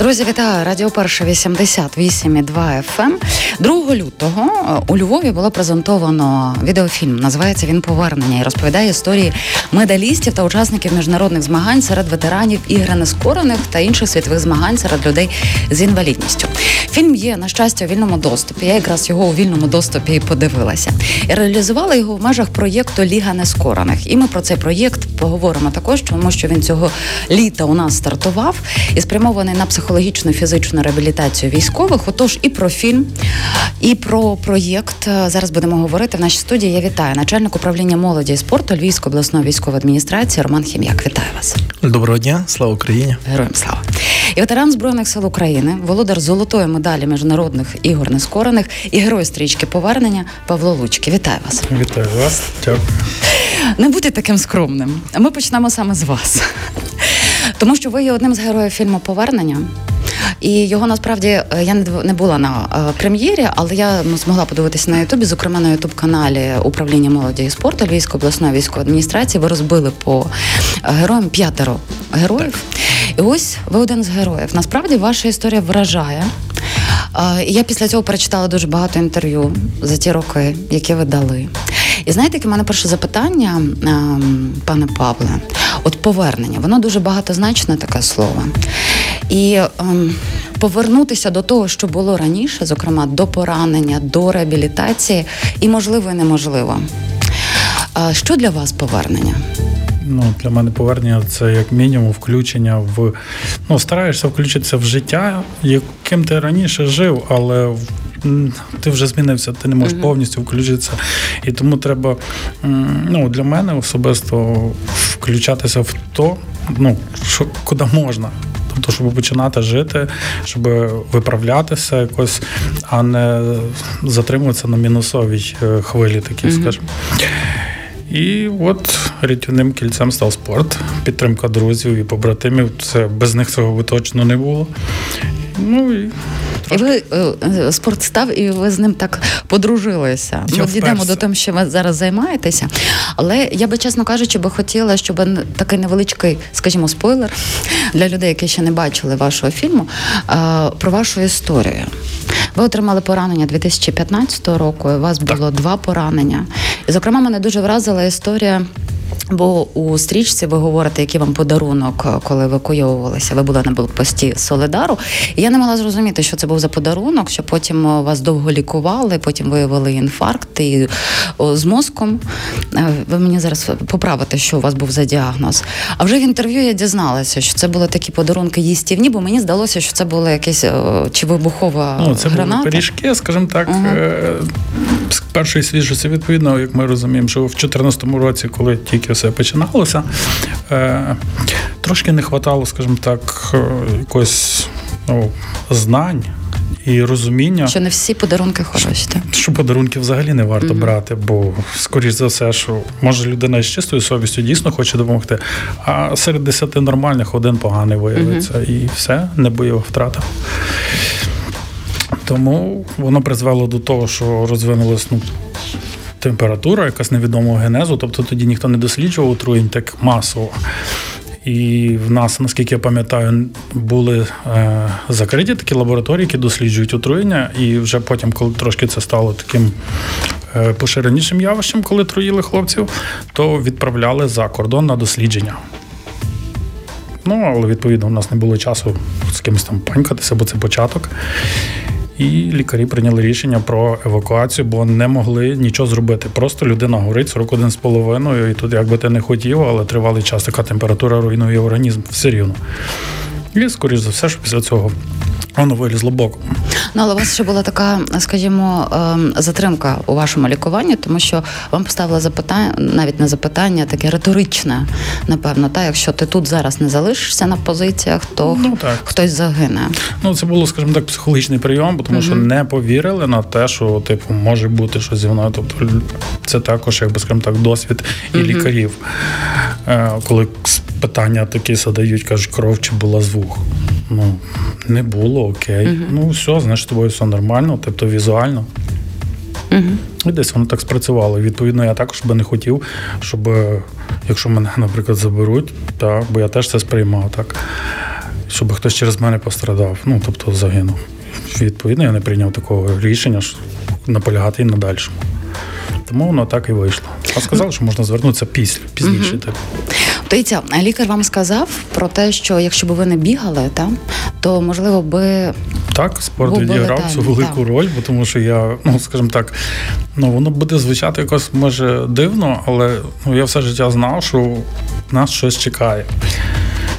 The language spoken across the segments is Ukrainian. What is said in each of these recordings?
Друзі, вітаю! Радіо Перша 88,2 FM. 2 лютого е, у Львові було презентовано відеофільм. Називається він Повернення і розповідає історії медалістів та учасників міжнародних змагань серед ветеранів ігри нескорених та інших світових змагань серед людей з інвалідністю. Фільм є на щастя у вільному доступі. Я якраз його у вільному доступі і подивилася. І реалізувала його в межах проєкту Ліга нескорених. І ми про цей проєкт поговоримо також, тому що він цього літа у нас стартував і спрямований на психологію психологічну фізичну реабілітацію військових. Отож, і про фільм, і про проєкт зараз будемо говорити в нашій студії. Я вітаю начальник управління молоді і спорту Львівської обласної військової адміністрації Роман Хім'як. Вітаю вас. Доброго дня, слава Україні, героям слава і ветеран збройних сил України, володар золотої медалі міжнародних ігор нескорених і герой стрічки повернення Павло Лучки. Вітаю вас. Вітаю вас. Дякую. Не будьте таким скромним. Ми почнемо саме з вас. Тому що ви є одним з героїв фільму Повернення. І його насправді е, я не була на е, прем'єрі, але я змогла подивитися на Ютубі, зокрема на Ютуб-каналі управління молоді і спорту Львівської обласної військової адміністрації. Ви розбили по е, героям п'ятеро героїв. І ось ви один з героїв. Насправді ваша історія вражає. Я після цього перечитала дуже багато інтерв'ю за ті роки, які ви дали. І знаєте, яке в мене перше запитання, ем, пане Павле, от повернення, воно дуже багатозначне таке слово. І ем, повернутися до того, що було раніше, зокрема до поранення, до реабілітації, і можливо, і неможливо. Що для вас повернення? Ну, Для мене повернення це як мінімум включення в ну, стараєшся включитися в життя, яким ти раніше жив, але ти вже змінився, ти не можеш uh-huh. повністю включитися. І тому треба ну, для мене особисто включатися в то, ну, що куди можна. Тобто, щоб починати жити, щоб виправлятися якось, а не затримуватися на мінусовій е, хвилі, такі, mm-hmm. скажімо. І от рятівним кільцем став спорт, підтримка друзів і побратимів. Це без них цього би точно не було. Ну і і ви е, е, спорт став, і ви з ним так подружилися. Ми дійдемо до того, що ви зараз займаєтеся. Але я би, чесно кажучи, би хотіла, щоб такий невеличкий, скажімо, спойлер для людей, які ще не бачили вашого фільму, е, про вашу історію. Ви отримали поранення 2015 року. У вас було так. два поранення. І, зокрема, мене дуже вразила історія. Бо у стрічці ви говорите, який вам подарунок, коли евакуйовувалися. Ви були на блокпості Солидару. І я не могла зрозуміти, що це був за подарунок, що потім вас довго лікували, потім виявили інфаркт і з мозком. Е, ви мені зараз поправите, що у вас був за діагноз. А вже в інтерв'ю я дізналася, що це були такі подарунки їстівні, бо мені здалося, що це було якесь е, чи вибухова ну, це граната. були пиріжки, скажімо так. Uh-huh. Першої свіжості відповідно, як ми розуміємо, що в 2014 році, коли тільки все починалося. Е, трошки не вистачало, скажімо так, е, якось ну, знань. І розуміння, що не всі подарунки хороші. так? Що подарунки взагалі не варто mm-hmm. брати, бо, скоріш за все, що може людина з чистою совістю дійсно хоче допомогти, а серед десяти нормальних один поганий виявиться. Mm-hmm. І все, не бойова втрата. Тому воно призвело до того, що розвинулось ну, температура, якась невідомого генезу, тобто тоді ніхто не досліджував отруєнь так масово. І в нас, наскільки я пам'ятаю, були е, закриті такі лабораторії, які досліджують отруєння, і вже потім, коли трошки це стало таким е, поширенішим явищем, коли труїли хлопців, то відправляли за кордон на дослідження. Ну, але відповідно у нас не було часу з кимось там панькатися, бо це початок. І лікарі прийняли рішення про евакуацію, бо не могли нічого зробити. Просто людина горить 41,5, і тут, як би ти не хотів, але тривалий час така температура руйнує організм все рівно. І, скоріш за все, що після цього воно вилізло боком. Ну, але у вас ще була така, скажімо, ем, затримка у вашому лікуванні, тому що вам поставили запитання, навіть не запитання, таке риторичне, напевно. Та якщо ти тут зараз не залишишся на позиціях, то ну, так. хтось загине. Ну це було, скажімо так, психологічний прийом, тому угу. що не повірили на те, що типу може бути щось зі мною. Тобто це також, якби скажімо так, досвід і угу. лікарів. Е, коли питання такі задають, кажуть, кров чи була звук. Ну не було окей. Угу. Ну все, значить, тобою все нормально, тобто візуально. Угу. І десь воно так спрацювало. Відповідно, я також би не хотів, щоб якщо мене, наприклад, заберуть, так, бо я теж це сприймав так, щоб хтось через мене пострадав, ну тобто загинув. Відповідно, я не прийняв такого рішення, що наполягати і на дальшому. Тому воно так і вийшло. А сказали, що можна звернутися після, пізніше. Угу. Дивіться, лікар вам сказав про те, що якщо б ви не бігали, та, то можливо би. Так, спорт відіграв цю велику роль, бо тому що я, ну скажімо так, ну воно буде звучати якось може дивно, але ну, я все життя знав, що нас щось чекає.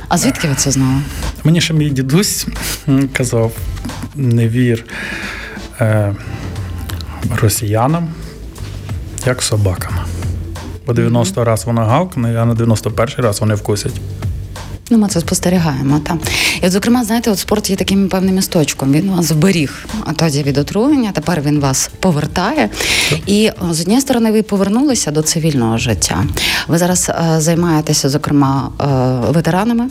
А звідки ви це знали? Мені ще мій дідусь казав: не вір е, росіянам, як собакам. По 90 mm-hmm. раз вона гавкне, а на 91 раз вони вкусять. Ну, ми це спостерігаємо. Та. І, от, зокрема, знаєте, от спорт є таким певним місточком. Він вас зберіг тоді від отруєння, тепер він вас повертає. І з однієї сторони, ви повернулися до цивільного життя. Ви зараз е, займаєтеся, зокрема, е, ветеранами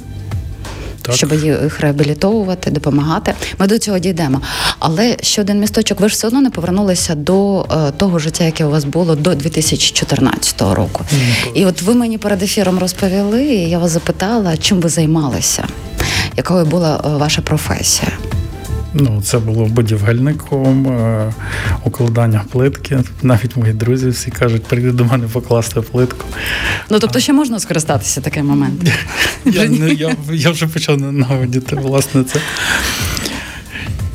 так. щоб їх реабілітовувати, допомагати. Ми до цього дійдемо. Але ще один місточок, ви ж все одно не повернулися до е, того життя, яке у вас було до 2014 року. Mm-hmm. І от ви мені перед ефіром розповіли, і я вас запитала, чим ви займалися, якою була е, ваша професія. Ну, це було будівельником, е, укладання плитки. Навіть мої друзі всі кажуть, прийди до мене покласти плитку. Ну тобто, ще можна скористатися таким моментом? Я я, я вже почав ненавидіти, власне, це.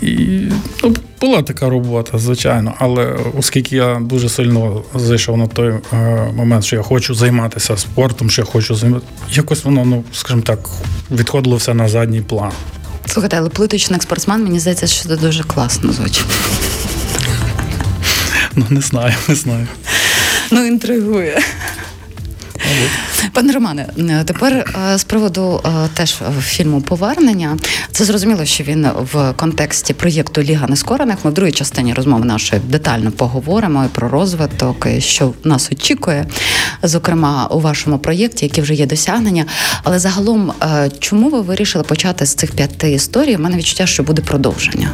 І ну, була така робота, звичайно, але оскільки я дуже сильно зайшов на той е, момент, що я хочу займатися спортом, що я хочу займатися, якось воно, ну скажімо так, відходило все на задній план. Слухайте, але плиточник спортсмен, мені здається, що це дуже класно звучить. Ну, не знаю, не знаю. Ну, інтригує. Пане Романе, тепер е, з приводу е, теж фільму Повернення. Це зрозуміло, що він в контексті проєкту Ліга Нескорених. Ми в другій частині розмови нашої детально поговоримо і про розвиток, і що нас очікує, зокрема у вашому проєкті, які вже є досягнення. Але загалом, е, чому ви вирішили почати з цих п'яти історій? У мене відчуття, що буде продовження.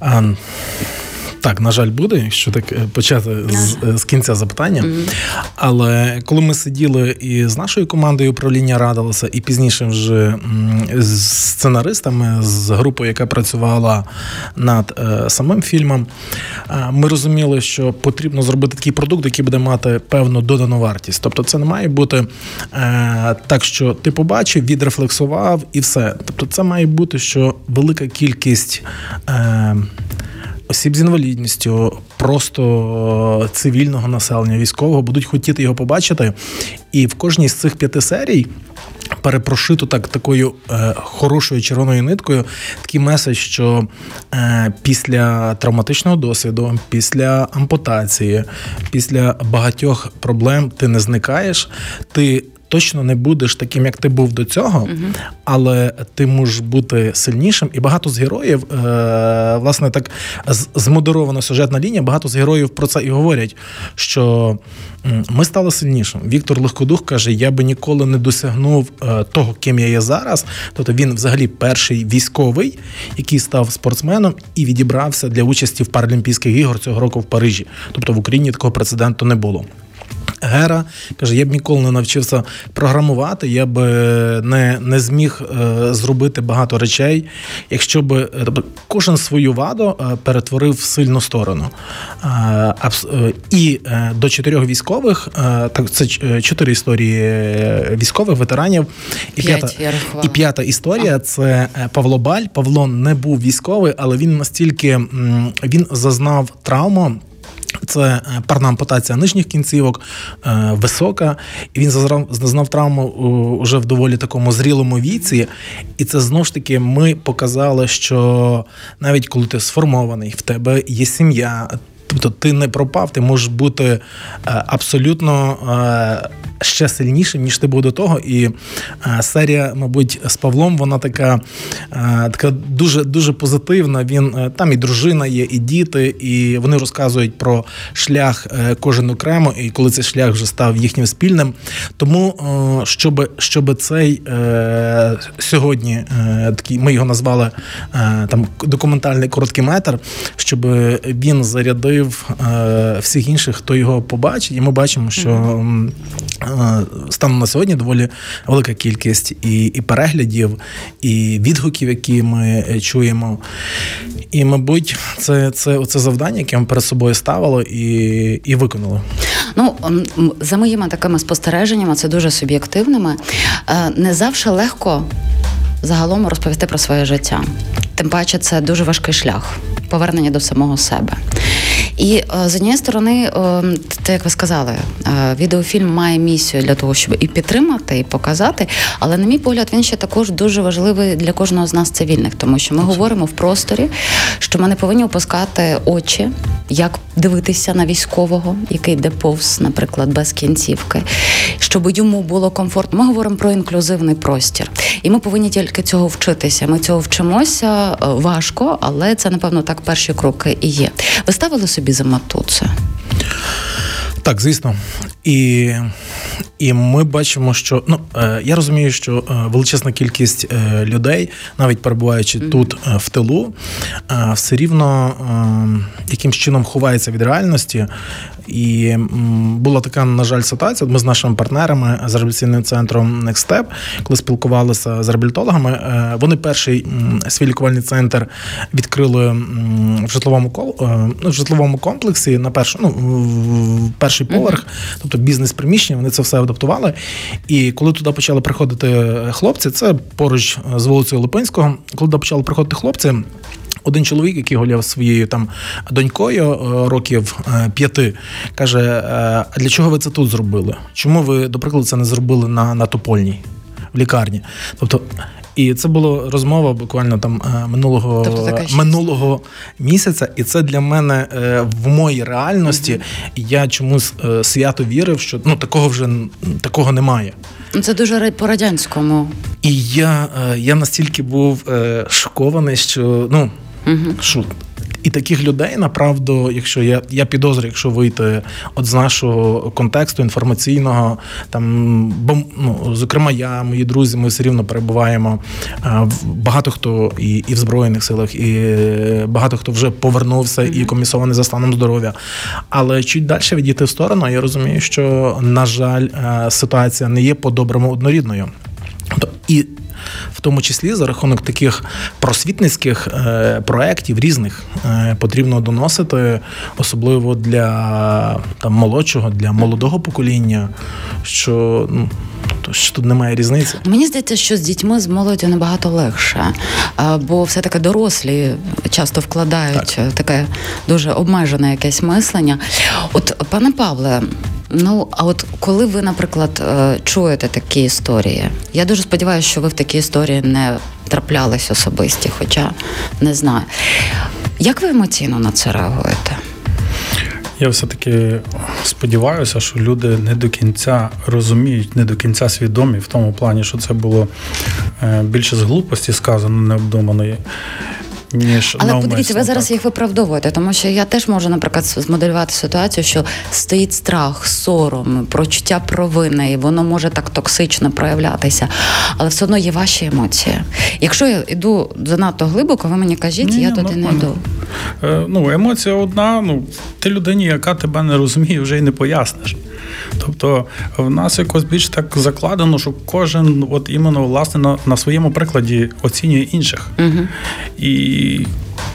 Um. Так, на жаль, буде, якщо так е, почати з, е, з кінця запитання. Але коли ми сиділи і з нашою командою управління радилося, і пізніше вже з сценаристами, з групою, яка працювала над е, самим фільмом, е, ми розуміли, що потрібно зробити такий продукт, який буде мати певну додану вартість. Тобто, це не має бути е, так, що ти побачив, відрефлексував і все. Тобто, це має бути, що велика кількість. Е, осіб з інвалідністю, просто цивільного населення, військового будуть хотіти його побачити. І в кожній з цих п'яти серій. Перепрошито так такою е, хорошою червоною ниткою такий меседж, що е, після травматичного досвіду, після ампутації, після багатьох проблем ти не зникаєш, ти точно не будеш таким, як ти був до цього, угу. але ти можеш бути сильнішим. І багато з героїв, е, власне, так змодерована сюжетна лінія. Багато з героїв про це і говорять, що ми стали сильнішим. Віктор Легкодух каже: я би ніколи не досягнув е, того, ким я є зараз. Тобто він, взагалі, перший військовий, який став спортсменом і відібрався для участі в Паралімпійських ігор цього року в Парижі. Тобто в Україні такого прецеденту не було. Гера каже: я б ніколи не навчився програмувати, я б не не зміг е, зробити багато речей, якщо б тобто, кожен свою ваду е, перетворив в сильну сторону. Е, е, і е, до чотирьох військових, е, так це чотири історії військових ветеранів, і п'ята і п'ята історія це Павло Баль. Павло не був військовий, але він настільки він зазнав травму. Це е, парна ампутація нижніх кінцівок, е, висока, і він зазнав травму вже в доволі такому зрілому віці. І це знову ж таки ми показали, що навіть коли ти сформований, в тебе є сім'я. Тобто ти не пропав, ти можеш бути е, абсолютно ще сильнішим, ніж ти був до того. І серія, мабуть, з Павлом, вона така така дуже дуже позитивна. Він там і дружина є, і діти, і вони розказують про шлях е, кожен окремо, і коли цей шлях вже став їхнім спільним. Тому щоб щоб цей е, сьогодні е, такий, ми його назвали там документальний короткий метр, щоб він зарядив вплив е, всіх інших, хто його побачить, і ми бачимо, що mm-hmm. станом на сьогодні доволі велика кількість і і переглядів, і відгуків, які ми чуємо. І, мабуть, це це оце завдання, яке ми перед собою ставили і і виконали. Ну за моїми такими спостереженнями, це дуже суб'єктивними. Не завжди легко загалом розповісти про своє життя. Тим паче, це дуже важкий шлях повернення до самого себе. І е, з однієї сторони, е, те, як ви сказали, е, відеофільм має місію для того, щоб і підтримати, і показати. Але, на мій погляд, він ще також дуже важливий для кожного з нас цивільних, тому що ми Абсолютно. говоримо в просторі, що ми не повинні опускати очі, як дивитися на військового, який йде повз, наприклад, без кінцівки, щоб йому було комфортно. Ми говоримо про інклюзивний простір, і ми повинні тільки цього вчитися. Ми цього вчимося важко, але це напевно так перші кроки і є. Ви ставили собі за мету? Так, звісно. І і ми бачимо, що ну е, я розумію, що е, величезна кількість е, людей, навіть перебуваючи mm-hmm. тут в тилу, все рівно якимсь чином ховається від реальності. І була така, на жаль, ситуація. Ми з нашими партнерами з реабілітаційним центром Step, коли спілкувалися з реабілітологами, вони перший свій лікувальний центр відкрили в житловому ну, в житловому комплексі на першу, ну, в перший поверх, тобто бізнес-приміщення. Вони це все адаптували. І коли туди почали приходити хлопці, це поруч з вулицею Липинського, коли туди почали приходити хлопці. Один чоловік, який гуляв своєю там донькою е, років е, п'яти, каже: «Е, а для чого ви це тут зробили? Чому ви, до прикладу, це не зробили на на Топольній в лікарні? Тобто і це була розмова буквально там минулого тобто минулого місяця, і це для мене в моїй реальності. Mm-hmm. Я чомусь свято вірив, що ну такого вже такого немає. Це дуже по радянському. І я я настільки був шокований, що ну. Угу. Що і таких людей, направду, якщо я я підозрюю, якщо вийти от з нашого контексту інформаційного, там бо ну, зокрема, я, мої друзі, ми все рівно перебуваємо. Багато хто і і в Збройних силах, і багато хто вже повернувся і комісований за станом здоров'я. Але чуть далі відійти в сторону, я розумію, що на жаль, е, ситуація не є по-доброму однорідною. І в тому числі за рахунок таких просвітницьких е, проєктів різних е, потрібно доносити, особливо для там молодшого, для молодого покоління, що ну. Що тут немає різниці. Мені здається, що з дітьми з молоддю набагато легше, бо все таки дорослі часто вкладають так. таке дуже обмежене якесь мислення. От, пане Павле, Ну, а от коли ви, наприклад, е, чуєте такі історії, я дуже сподіваюся, що ви в такі історії не траплялись особисті, хоча не знаю. Як ви емоційно на це реагуєте? Я все-таки сподіваюся, що люди не до кінця розуміють, не до кінця свідомі в тому плані, що це було е, більше з глупості сказано, необдуманої ніж але подивіться, ви зараз їх виправдовуєте, тому що я теж можу, наприклад, змоделювати ситуацію, що стоїть страх, сором, прочуття провини, і воно може так токсично проявлятися, але все одно є ваші емоції. Якщо я йду занадто глибоко, ви мені кажіть, Ні, я туди не йду. Е, ну, емоція одна. Ну ти людині, яка тебе не розуміє, вже й не поясниш. Тобто в нас якось більш так закладено, що кожен, от іменно власне на, на своєму прикладі оцінює інших. Угу. І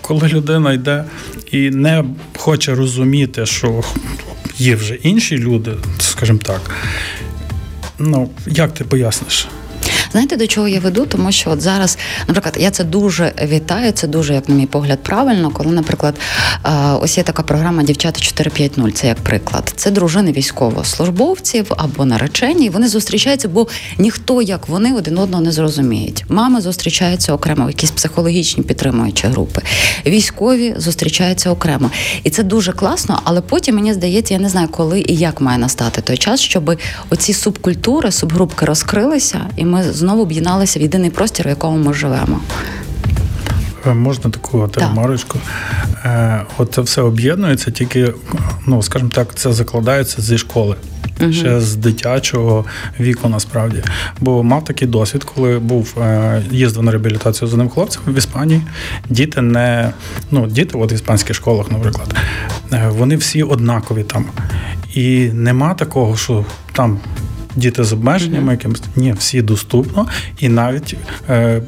коли людина йде і не хоче розуміти, що є вже інші люди, скажімо так, ну як ти поясниш? Знаєте, до чого я веду? Тому що от зараз, наприклад, я це дуже вітаю. Це дуже, як на мій погляд, правильно, коли, наприклад, ось є така програма Дівчата 450», Це як приклад. Це дружини військовослужбовців або наречені. Вони зустрічаються, бо ніхто, як вони, один одного не зрозуміють. Мами зустрічаються окремо, якісь психологічні підтримуючі групи. Військові зустрічаються окремо. І це дуже класно, але потім мені здається, я не знаю, коли і як має настати той час, щоб оці субкультури, субгрупки розкрилися, і ми знову об'єдналися в єдиний простір, в якому ми живемо. можна таку ремарочку. От це все об'єднується, тільки, ну скажімо так, це закладається зі школи. uh Ще з дитячого віку насправді. Бо мав такий досвід, коли був їздив на реабілітацію з одним хлопцем в Іспанії. Діти не ну, діти, от в іспанських школах, наприклад, вони всі однакові там. І нема такого, що там діти з обмеженнями, якимось ні, всі доступно, і навіть е,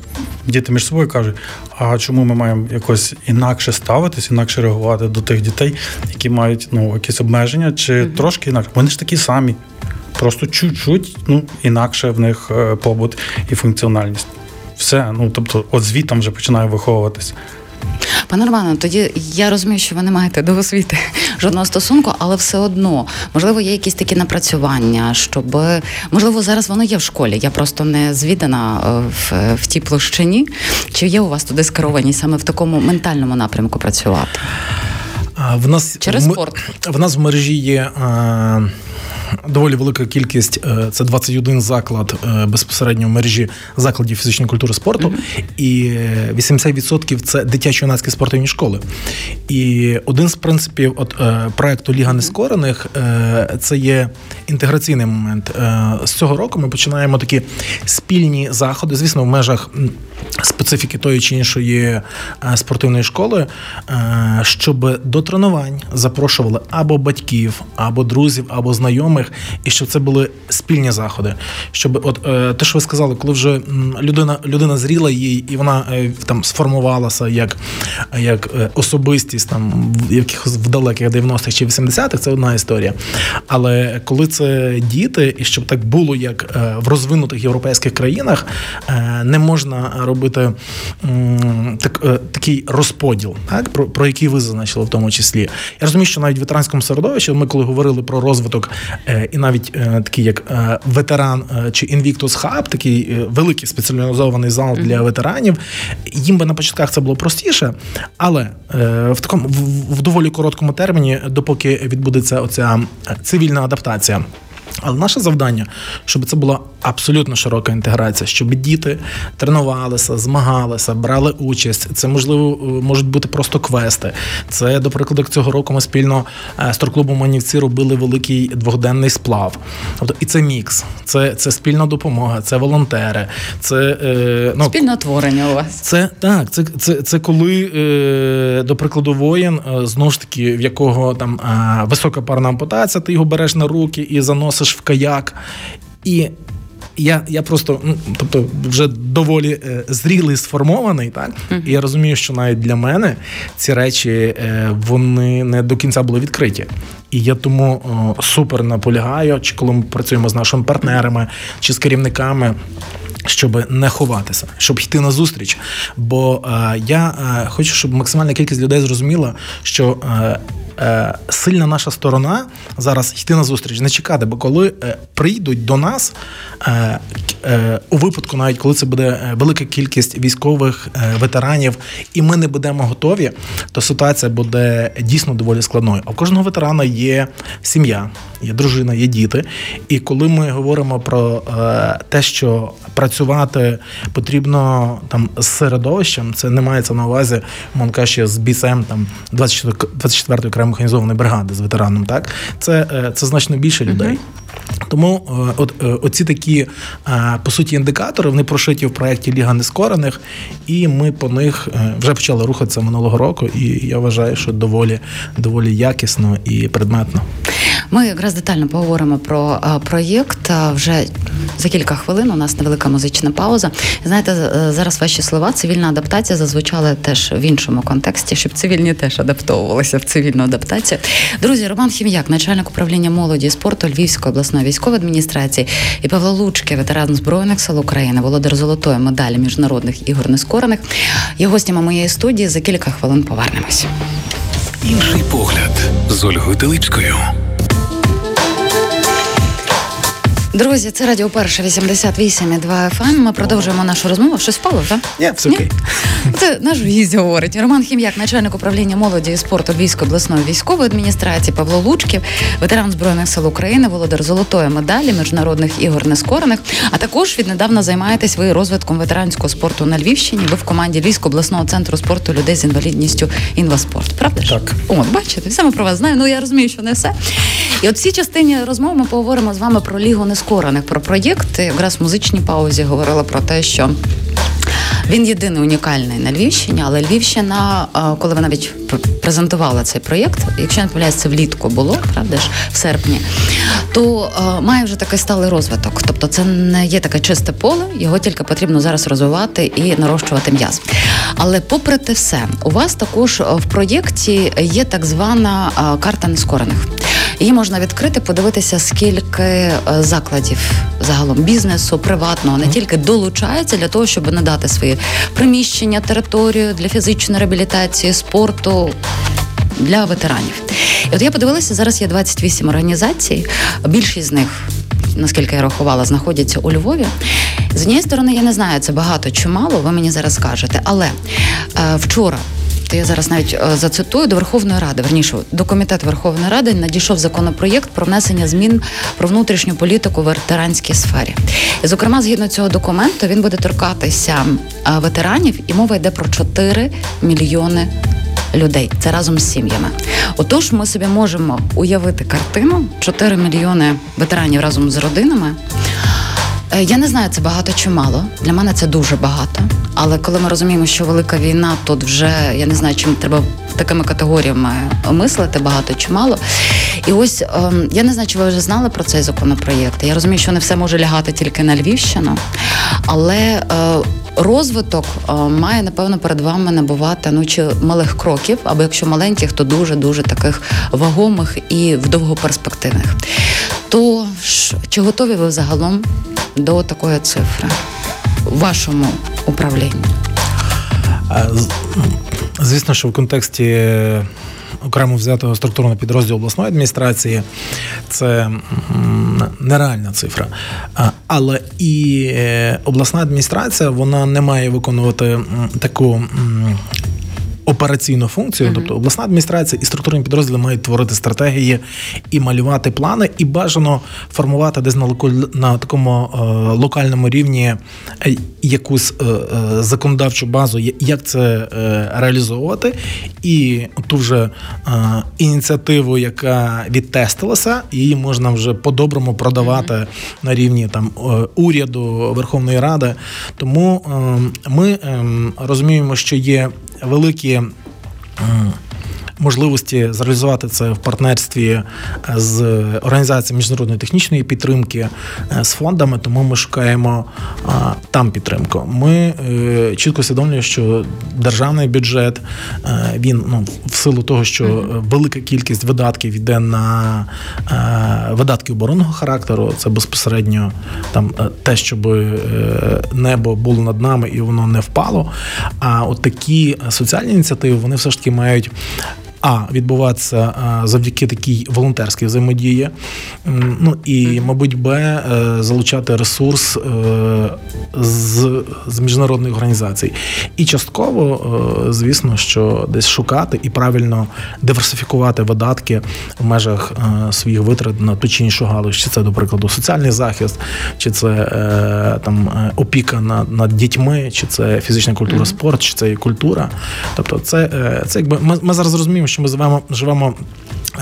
діти між собою кажуть: а чому ми маємо якось інакше ставитись, інакше реагувати до тих дітей, які мають ну, якісь обмеження, чи mm-hmm. трошки інакше. Вони ж такі самі, просто чуть-чуть ну, інакше в них е, побут і функціональність. Все, ну тобто, от звітом вже починає виховуватись. Пане Романе, тоді я розумію, що ви не маєте до освіти жодного стосунку, але все одно можливо є якісь такі напрацювання, щоб можливо зараз воно є в школі. Я просто не звідана е, в, в тій площині. Чи є у вас туди скеровані саме в такому ментальному напрямку працювати? В нас через спорт в нас в мережі є. А доволі велика кількість. Е, це 21 заклад е, безпосередньо в мережі закладів фізичної культури спорту, mm-hmm. і 80% це дитячо-юнацькі спортивні школи. І один з принципів от е, проекту Ліга нескорених це є інтеграційний момент. З цього року ми починаємо такі спільні заходи, звісно, в межах специфіки тої чи іншої спортивної школи, щоб до тренувань запрошували або батьків, або друзів, або знайомих знайомих, і щоб це були спільні заходи. Щоб, от е, те, що ви сказали, коли вже людина людина зріла їй, і вона е, там сформувалася як як е, особистість там в якихось в далеких 90-х чи 80-х, це одна історія. Але коли це діти, і щоб так було, як в розвинутих європейських країнах, не можна робити так, такий розподіл, так про, про який ви зазначили в тому числі. Я розумію, що навіть в ветеранському середовищі ми коли говорили про розвиток і навіть е, такий як е, ветеран чи Invictus Hub, такий великий спеціалізований зал для ветеранів. Їм би на початках це було простіше, але в такому в доволі короткому терміні, допоки відбудеться оця цивільна адаптація. Але наше завдання, щоб це була абсолютно широка інтеграція, щоб діти тренувалися, змагалися, брали участь. Це можливо е, можуть бути просто квести. Це, до прикладу, цього року ми спільно е, з торклубом Манівці робили великий двохденний сплав. Тобто і це мікс, це це спільна допомога, це волонтери, це е, ну спільне творення. У вас це так. Це це, це коли, е, до прикладу, воїн знову ж таки, в якого там е, висока парна ампутація, ти його береш на руки і заносиш в каяк. І я я просто, ну тобто, вже доволі е, зрілий, сформований, так uh-huh. і я розумію, що навіть для мене ці речі е, вони не до кінця були відкриті. І я тому о, супер наполягаю, чи коли ми працюємо з нашими партнерами чи з керівниками. Щоб не ховатися, щоб йти на зустріч. Бо е, я е, хочу, щоб максимальна кількість людей зрозуміла, що е, Е, сильна наша сторона зараз йти на зустріч, не чекати, бо коли е, прийдуть до нас е, у випадку, навіть коли це буде велика кількість військових ветеранів, і ми не будемо готові, то ситуація буде дійсно доволі складною. А у кожного ветерана є сім'я, є дружина, є діти. І коли ми говоримо про те, що працювати потрібно там з середовищем, це не мається на увазі, мон каже, з бійцем там 24-ї окремої механізованої бригади з ветераном. Так це е, це значно більше людей. Тому е, от е, оці такі по суті індикатори вони прошиті в проєкті Ліга Нескорених, і ми по них вже почали рухатися минулого року. І я вважаю, що доволі доволі якісно і предметно. Ми якраз детально поговоримо про проєкт вже за кілька хвилин. У нас невелика музична пауза. Знаєте, зараз ваші слова цивільна адаптація зазвучали теж в іншому контексті, щоб цивільні теж адаптовувалися в цивільну адаптацію. Друзі, Роман Хім'як, начальник управління молоді і спорту Львівської обласної військової адміністрації, і Павло Лучки, ветеран збройних сил України, володар золотої медалі міжнародних ігор нескорених. Є гостями моєї студії. За кілька хвилин повернемось. Інший погляд з Ольгою Теличкою. Друзі, це радіо перше 88,2 FM. Ми продовжуємо нашу розмову. Щось впало, так? Ні, все окей. Це наш гість говорить. Роман Хім'як, начальник управління молоді і спорту Львівської обласної військової адміністрації Павло Лучків, ветеран збройних сил України, володар золотої медалі міжнародних ігор нескорених. А також віднедавна займаєтесь ви розвитком ветеранського спорту на Львівщині. Ви в команді Львівського обласного центру спорту людей з інвалідністю Інваспорт. Правда ж? Так. От, бачите, саме про вас знаю. Ну я розумію, що не все. І от в цій частині розмови ми поговоримо з вами про лігу нескорених, про проєкт. Якраз в музичній паузі говорила про те, що. Він єдиний унікальний на Львівщині, але Львівщина, е, коли ви навіть презентувала цей проєкт, якщо не помиляюсь, це влітку було, правда ж, в серпні, то е, має вже такий сталий розвиток. Тобто це не є таке чисте поле, його тільки потрібно зараз розвивати і нарощувати м'яз. Але попри те все, у вас також в проєкті є так звана е, карта нескорених. Її можна відкрити, подивитися, скільки е, закладів загалом бізнесу, приватного не тільки долучається для того, щоб надати свої приміщення, територію для фізичної реабілітації, спорту. Для ветеранів. І от я подивилася, зараз є 28 організацій. Більшість з них, наскільки я рахувала, знаходяться у Львові. З однієї сторони, я не знаю, це багато чи мало, ви мені зараз скажете. Але е, вчора то я зараз навіть е, зацитую до Верховної Ради, верніше до комітету Верховної Ради надійшов законопроєкт про внесення змін про внутрішню політику в ветеранській сфері. І, зокрема, згідно цього документу, він буде торкатися е, ветеранів, і мова йде про 4 мільйони. Людей це разом з сім'ями. Отож, ми собі можемо уявити картину: 4 мільйони ветеранів разом з родинами. Е, я не знаю, це багато чи мало. Для мене це дуже багато. Але коли ми розуміємо, що велика війна, тут вже я не знаю, чим треба такими категоріями мислити, багато чи мало. І ось ем, я не знаю, чи ви вже знали про цей законопроєкт. Я розумію, що не все може лягати тільки на Львівщину, але е, розвиток е, має напевно перед вами набувати ну чи малих кроків, або якщо маленьких, то дуже дуже таких вагомих і вдовгоперспективних. То чи готові ви взагалом до такої цифри в вашому управлінні? Звісно, що в контексті окремо взятого структурного підрозділу обласної адміністрації це нереальна цифра. Але і е, обласна адміністрація вона не має виконувати таку операційну функцію, mm-hmm. тобто обласна адміністрація і структурні підрозділи мають творити стратегії і малювати плани, і бажано формувати десь на локу... на такому е, локальному рівні е, якусь е, е, законодавчу базу, як це е, реалізовувати, і ту вже е, ініціативу, яка відтестилася, її можна вже по-доброму продавати mm-hmm. на рівні там уряду Верховної Ради. Тому ми ем, розуміємо, що є великі. Можливості зреалізувати це в партнерстві е, з організацією міжнародної технічної підтримки е, з фондами, тому ми шукаємо е, там підтримку. Ми чітко усвідомлюємо, що державний бюджет він ну в силу того, що велика кількість видатків йде на видатки оборонного характеру. Це безпосередньо там те, щоб небо було над нами і воно не впало. А от такі соціальні ініціативи вони все ж таки мають а відбуватися завдяки такій волонтерській взаємодії. Ну і, мабуть, Б е, залучати ресурс е, з з міжнародних організацій. І частково, е, звісно, що десь шукати і правильно диверсифікувати видатки в межах своїх витрат на ту чи іншу галузь. Чи це, до прикладу, соціальний захист, чи це там опіка над, над дітьми, чи це фізична культура, спорт, чи це культура. Тобто, це це якби ми, ми зараз розуміємо, що ми живемо живемо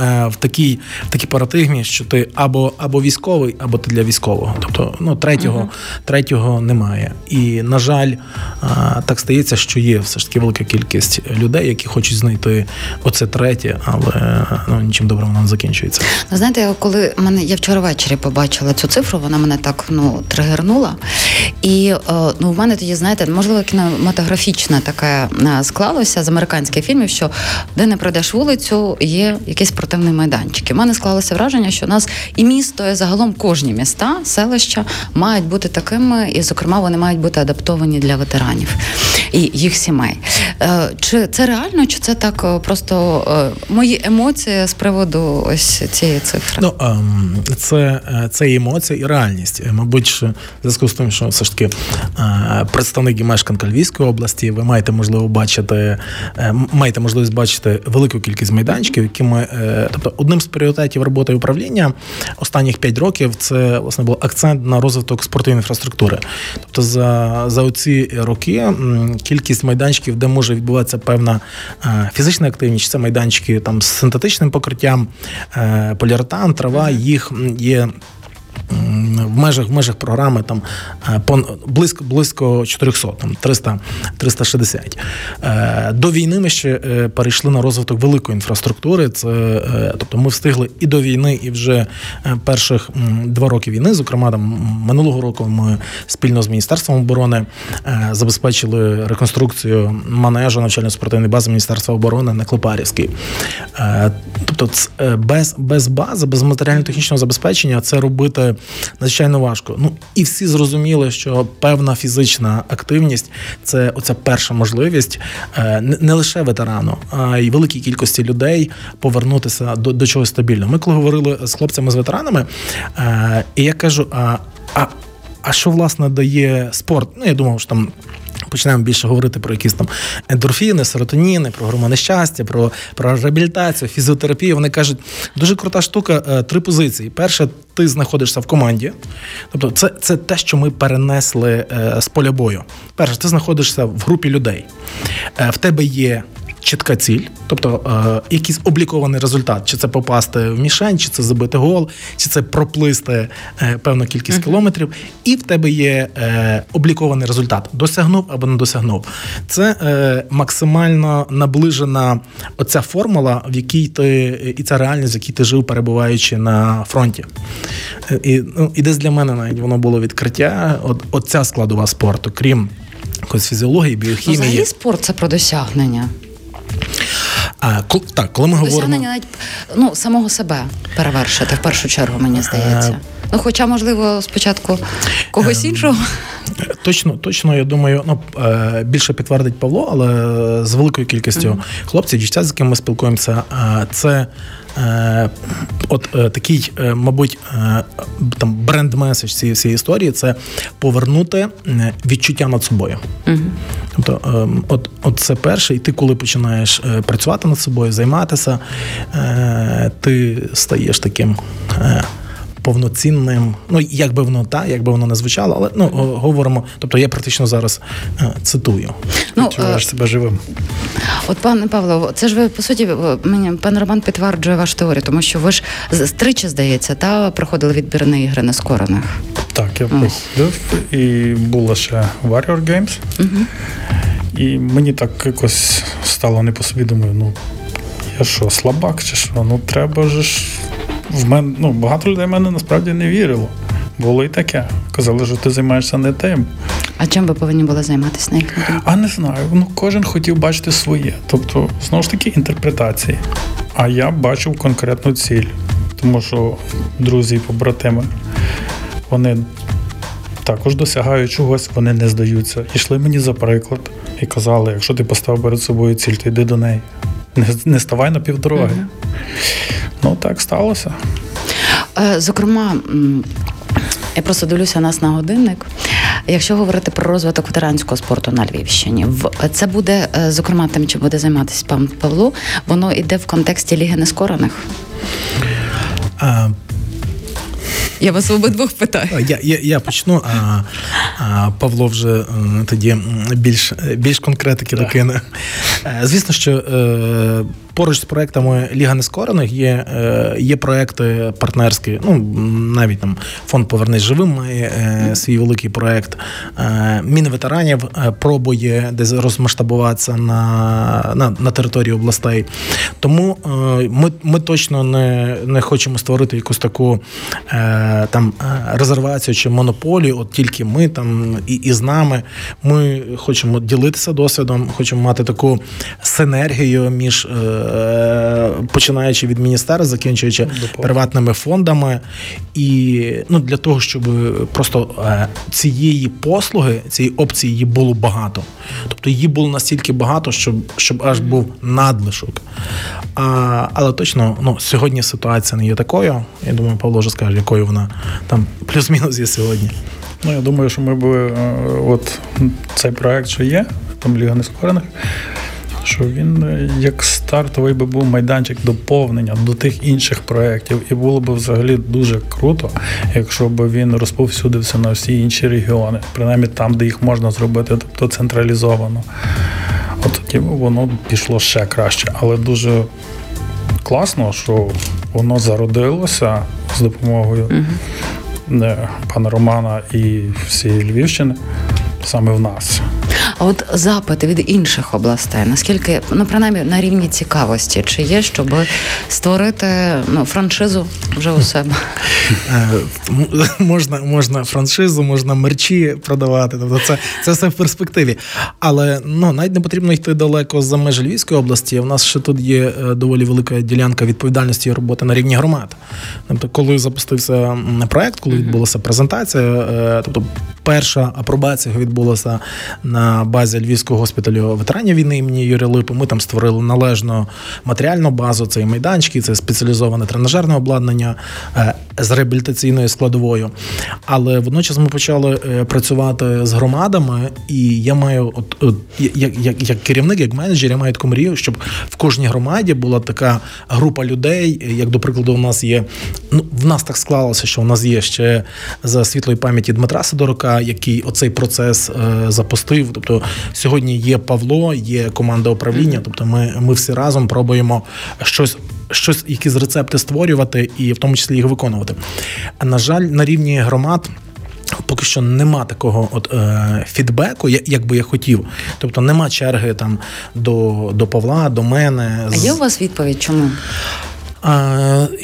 е, в такій в такій парадигмі, що ти або або військовий, або ти для військового. Тобто, ну третього uh-huh. третього немає. І на жаль, е, так стається, що є все ж таки велика кількість людей, які хочуть знайти оце третє, але ну нічим добрим воно не закінчується. Ну, знаєте, коли мене я вчора ввечері побачила цю цифру, вона мене так ну тригернула. І е, ну в мене тоді, знаєте, можливо, кінематографічне таке склалося з американських фільмів, що де не пройдеш перейдеш вулицю, є якийсь спортивний майданчик. У мене склалося враження, що у нас і місто, і загалом кожні міста, селища мають бути такими, і, зокрема, вони мають бути адаптовані для ветеранів. і їх сімей. Чи це реально, чи це так просто мої емоції з приводу ось цієї цифри? Ну ем, це це емоція і реальність. Мабуть, в зв'язку з тим, що все ж таки представник і мешканка Львівської області, ви маєте можливо бачити, маєте можливість бачити велику кількість майданчиків, які ми, тобто одним з пріоритетів роботи управління останніх 5 років це власне був акцент на розвиток спортивної інфраструктури. Тобто за за оці роки кількість майданчиків, де може відбуватися певна е, фізична активність, це майданчики там з синтетичним покриттям, е, поліуретан, трава, їх є в межах в межах програми там е, близько близько 400, там 300, 360. Е, до війни ми ще е, перейшли на розвиток великої інфраструктури. Це тобто ми встигли і до війни, і вже перших два роки війни. Зокрема, там минулого року ми спільно з міністерством оборони забезпечили реконструкцію манежу навчально-спортивної бази Міністерства оборони на Клепарівській. Тобто, без без бази, без матеріально-технічного забезпечення це робити надзвичайно важко. Ну і всі зрозуміли, що певна фізична активність це оця перша можливість е, не лише ветерану, а й великій кількості людей повернутися до до чогось стабільного. Ми коли говорили з хлопцями з ветеранами, е, і я кажу: а, а, а що власне дає спорт? Ну я думав, що там почнемо більше говорити про якісь там ендорфіни, серотоніни, про гормони щастя, про про реабілітацію, фізіотерапію. Вони кажуть, дуже крута штука, е, три позиції. Перше, ти знаходишся в команді, тобто це це те, що ми перенесли е, з поля бою. Перше, ти знаходишся в групі людей, е, в тебе є чітка ціль, тобто е, якийсь облікований результат, чи це попасти в мішень, чи це забити гол, чи це проплисти е, певну кількість uh-huh. кілометрів, і в тебе є е, облікований результат. Досягнув або не досягнув. Це е, максимально наближена оця формула, в якій ти і ця реальність, в якій ти жив, перебуваючи на фронті. Е, і ну, і десь для мене навіть воно було відкриття. От, от ця складова спорту, крім якоїсь фізіології, біохімії. Ну, взагалі спорт це про досягнення. А, так, коли ми говоримо... навіть ну, самого себе перевершити в першу чергу, мені здається. Ну, хоча, можливо, спочатку когось ем, іншого. Точно, точно, я думаю, ну е, більше підтвердить Павло, але з великою кількістю mm-hmm. хлопців, дівчат, з якими ми спілкуємося, це Е, от е, такий, е, мабуть, там бренд-меседж цієї всієї історії це повернути відчуття над собою. Угу. Тобто, от, от це перше, і ти, коли починаєш працювати над собою, займатися, ти стаєш таким повноцінним. Ну як би воно та, як би воно не звучало, але ну говоримо. Тобто я практично зараз е, цитую. Ну, Відчуваєш е, себе живим. От пане Павло, це ж ви по суті мені пан Роман підтверджує вашу теорію, тому що ви ж тричі, здається, та проходили відбірні ігри нескорених. Так, я проходив і було ще Warrior Games. Угу. І мені так якось стало не по собі, думаю, ну я що, слабак чи що? Ну треба ж в мене ну, багато людей в мене насправді не вірило. Було і таке. Казали, що ти займаєшся не тим. А чим ви повинні були займатися на думку? А не знаю. Ну кожен хотів бачити своє. Тобто, знову ж таки, інтерпретації. А я бачив конкретну ціль. Тому що друзі і побратими, вони також досягають чогось, вони не здаються. Ішли мені за приклад і казали: якщо ти поставив перед собою ціль, то йди до неї. Не не ставай на півдороги. Uh-huh. Ну так сталося. Е, зокрема, я просто дивлюся нас на годинник. Якщо говорити про розвиток ветеранського спорту на Львівщині, це буде е, зокрема тим, чим буде займатися пан Павло, воно йде в контексті Ліги Нескорених. А, я вас обидвох питаю. Я я, я почну, а а Павло вже е, тоді більш більш конкретики докине. Звісно, що е, Поруч з проектами Ліга Нескорених є е, є проекти партнерські. Ну навіть там фонд Повернись живим має е, свій великий проект. Е, Мін ветеранів пробує десь розмасштабуватися на на, на території областей. Тому ми ми точно не не хочемо створити якусь таку там резервацію чи монополію. От тільки ми там і, і з нами. Ми хочемо ділитися досвідом, хочемо мати таку синергію між починаючи від міністерства, закінчуючи приватними фондами. І ну, для того, щоб просто е, цієї послуги, цієї опції її було багато. Тобто її було настільки багато, щоб щоб аж був надлишок. А, Але точно ну, сьогодні ситуація не є такою. Я думаю, Павло вже скаже, якою вона там плюс-мінус є сьогодні. Ну, я думаю, що ми б е, от цей проект, що є, там Ліга Нескорених, що він е, як стартовий би був майданчик доповнення до тих інших проєктів. І було б взагалі дуже круто, якщо б він розповсюдився на всі інші регіони, принаймні там, де їх можна зробити, тобто централізовано. От тоді воно пішло ще краще. Але дуже класно, що воно зародилося з допомогою. Uh-huh пана Романа і всієї Львівщини саме в нас. А от запити від інших областей, наскільки ну принаймні на рівні цікавості, чи є, щоб створити ну, франшизу вже у себе? Е, можна можна франшизу, можна мерчі продавати. Тобто це це все в перспективі. Але ну навіть не потрібно йти далеко за межі Львівської області. У нас ще тут є е, доволі велика ділянка відповідальності і роботи на рівні громад. Тобто, коли запустився проект, коли відбулася презентація, е, тобто перша апробація відбулася на базі Львівського госпіталю ветеранів війни імені Юрія Липи. Ми там створили належну матеріальну базу, це і майданчики, це спеціалізоване тренажерне обладнання е, з реабілітаційною складовою. Але водночас ми почали е, працювати з громадами, і я маю, от, от як, як, як керівник, як менеджер, я маю таку мрію, щоб в кожній громаді була така група людей. Як до прикладу, у нас є ну в нас так склалося, що у нас є ще за світлої пам'яті Дмитра Сидорука, який оцей процес е, запустив. Тобто сьогодні є Павло, є команда управління. Тобто, ми, ми всі разом пробуємо щось. Щось, якісь рецепти створювати і в тому числі їх виконувати. На жаль, на рівні громад. Поки що нема такого от е, фідбеку, як би я хотів. Тобто нема черги там до до Павла, до мене. А є у вас відповідь? Чому?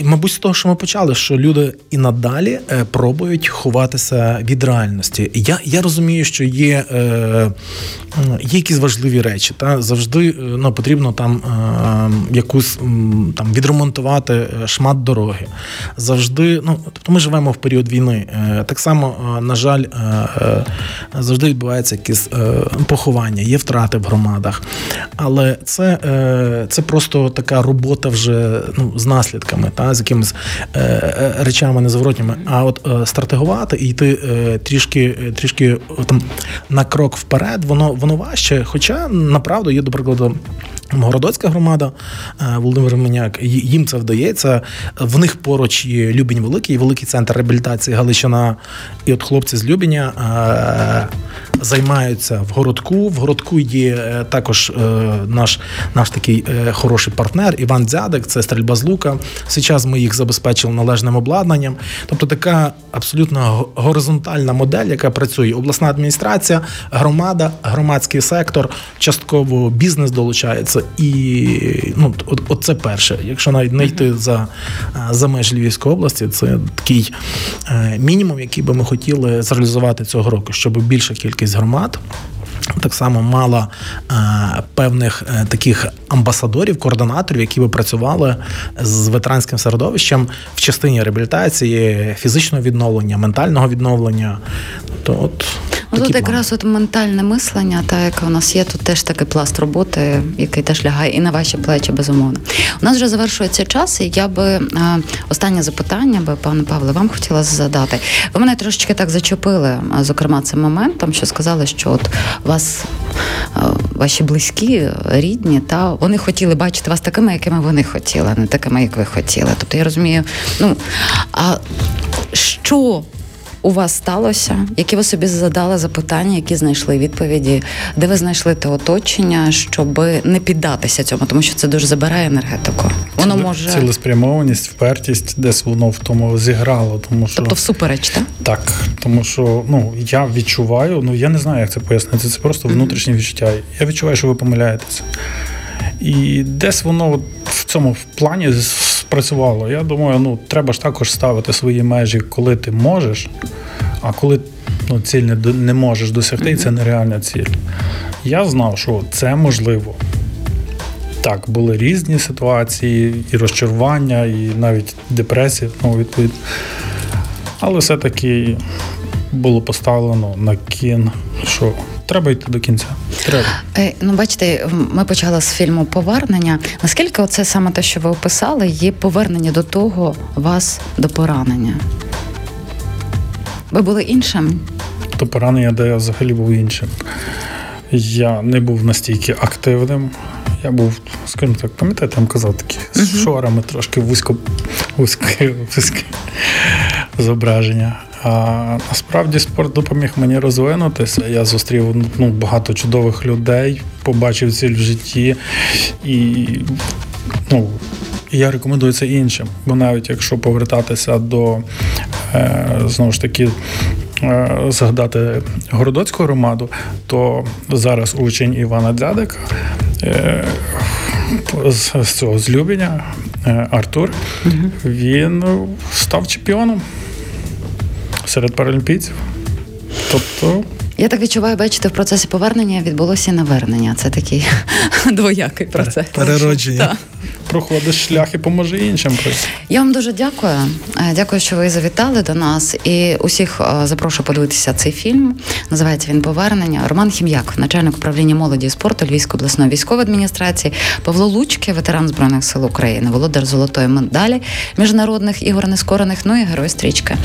Мабуть, з того, що ми почали, що люди і надалі е, пробують ховатися від реальності. Я я розумію, що є е, є якісь важливі речі. Та Завжди е, ну, потрібно там якусь там відремонтувати шмат дороги. Завжди, ну тобто ми живемо в період війни. Так само, на жаль, завжди відбувається якісь поховання, є втрати в громадах. Але це, це просто така робота вже ну, з наслідками, та з якимись е, е, речами незворотніми. А от е, стратегувати і йти е, трішки трішки там на крок вперед, воно воно важче. Хоча направду є до прикладу. Городоцька громада е, Володимир Меняк, їм це вдається. В них поруч є Любінь Великий, великий центр реабілітації Галичина. І от хлопці з Любіня е, займаються в городку. В городку є е, також наш наш такий хороший партнер Іван Дзядик, це стрільба з лука. Зараз ми їх забезпечили належним обладнанням. Тобто така абсолютно горизонтальна модель, яка працює. Обласна адміністрація, громада, громадський сектор, частково бізнес долучається і ну, от, от це перше. Якщо навіть не йти за за межі Львівської області, це такий е, мінімум, який би ми хотіли зреалізувати цього року, щоб більша кількість громад. Так само мала е, певних е, таких амбасадорів, координаторів, які би працювали з ветеранським середовищем в частині реабілітації, фізичного відновлення, ментального відновлення. То от Ну, Тут якраз от ментальне мислення, та яке у нас є, тут теж такий пласт роботи, який теж лягає і на ваші плечі, безумовно. У нас вже завершується час, і я би е, останнє запитання, би пане Павле, вам хотіла задати. Ви мене трошечки так зачепили, е, зокрема, цим моментом, що сказали, що от вас е, ваші близькі, рідні, та вони хотіли бачити вас такими, якими вони хотіли, а не такими, як ви хотіли. Тобто я розумію, ну а що у вас сталося? Які ви собі задали запитання, які знайшли відповіді, де ви знайшли те оточення, щоб не піддатися цьому, тому що це дуже забирає енергетику. Воно може цілеспрямованість, впертість, десь воно в тому зіграло. Тому що тобто всупереч, так? Так, тому що ну я відчуваю, ну я не знаю, як це пояснити. Це просто внутрішнє відчуття. Я відчуваю, що ви помиляєтеся. І десь воно в цьому плані спрацювало. Я думаю, ну треба ж також ставити свої межі, коли ти можеш, а коли ну, ціль не, не можеш досягти, і це нереальна ціль. Я знав, що це можливо. так, були різні ситуації, і розчарування, і навіть депресія, ну, відповідно. Але все-таки було поставлено на кін, що треба йти до кінця. Треба. Е, Ну, бачите, ми почали з фільму Повернення. Наскільки оце саме те, що ви описали, є повернення до того вас до поранення? Ви були іншим? То поранення, де я взагалі був іншим. Я не був настільки активним. Я був, скажімо так, пам'ятаєте, я вам казав такі з шорами трошки вузько, вузьке, вузьке зображення. А насправді спорт допоміг мені розвинутися. Я зустрів ну, багато чудових людей, побачив ціль в житті і ну, я рекомендую це іншим. Бо навіть якщо повертатися до е, знову ж таки. е, Згадати Городоцьку громаду, то зараз учень Івана Дзядика е, з, цього з Любеня, е, Артур, він став чемпіоном серед паралімпійців. Тобто, Я так відчуваю, бачите, в процесі повернення відбулося навернення. Це такий двоякий процес. Переродження. Так. проходиш шлях і поможе іншим. Я вам дуже дякую. Е, Дякую, що ви завітали до нас. І усіх е, запрошую подивитися цей фільм. Називається він Повернення. Роман Хім'як, начальник управління молоді і спорту Львівської обласної військової адміністрації, Павло Лучки, ветеран збройних сил України, володар золотої медалі міжнародних ігор нескорених. Ну і герой стрічки.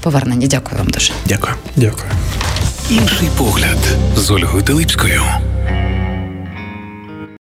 Повернення. Дякую вам дуже. Дякую. Дякую. Інший погляд з Ольгою Телипською.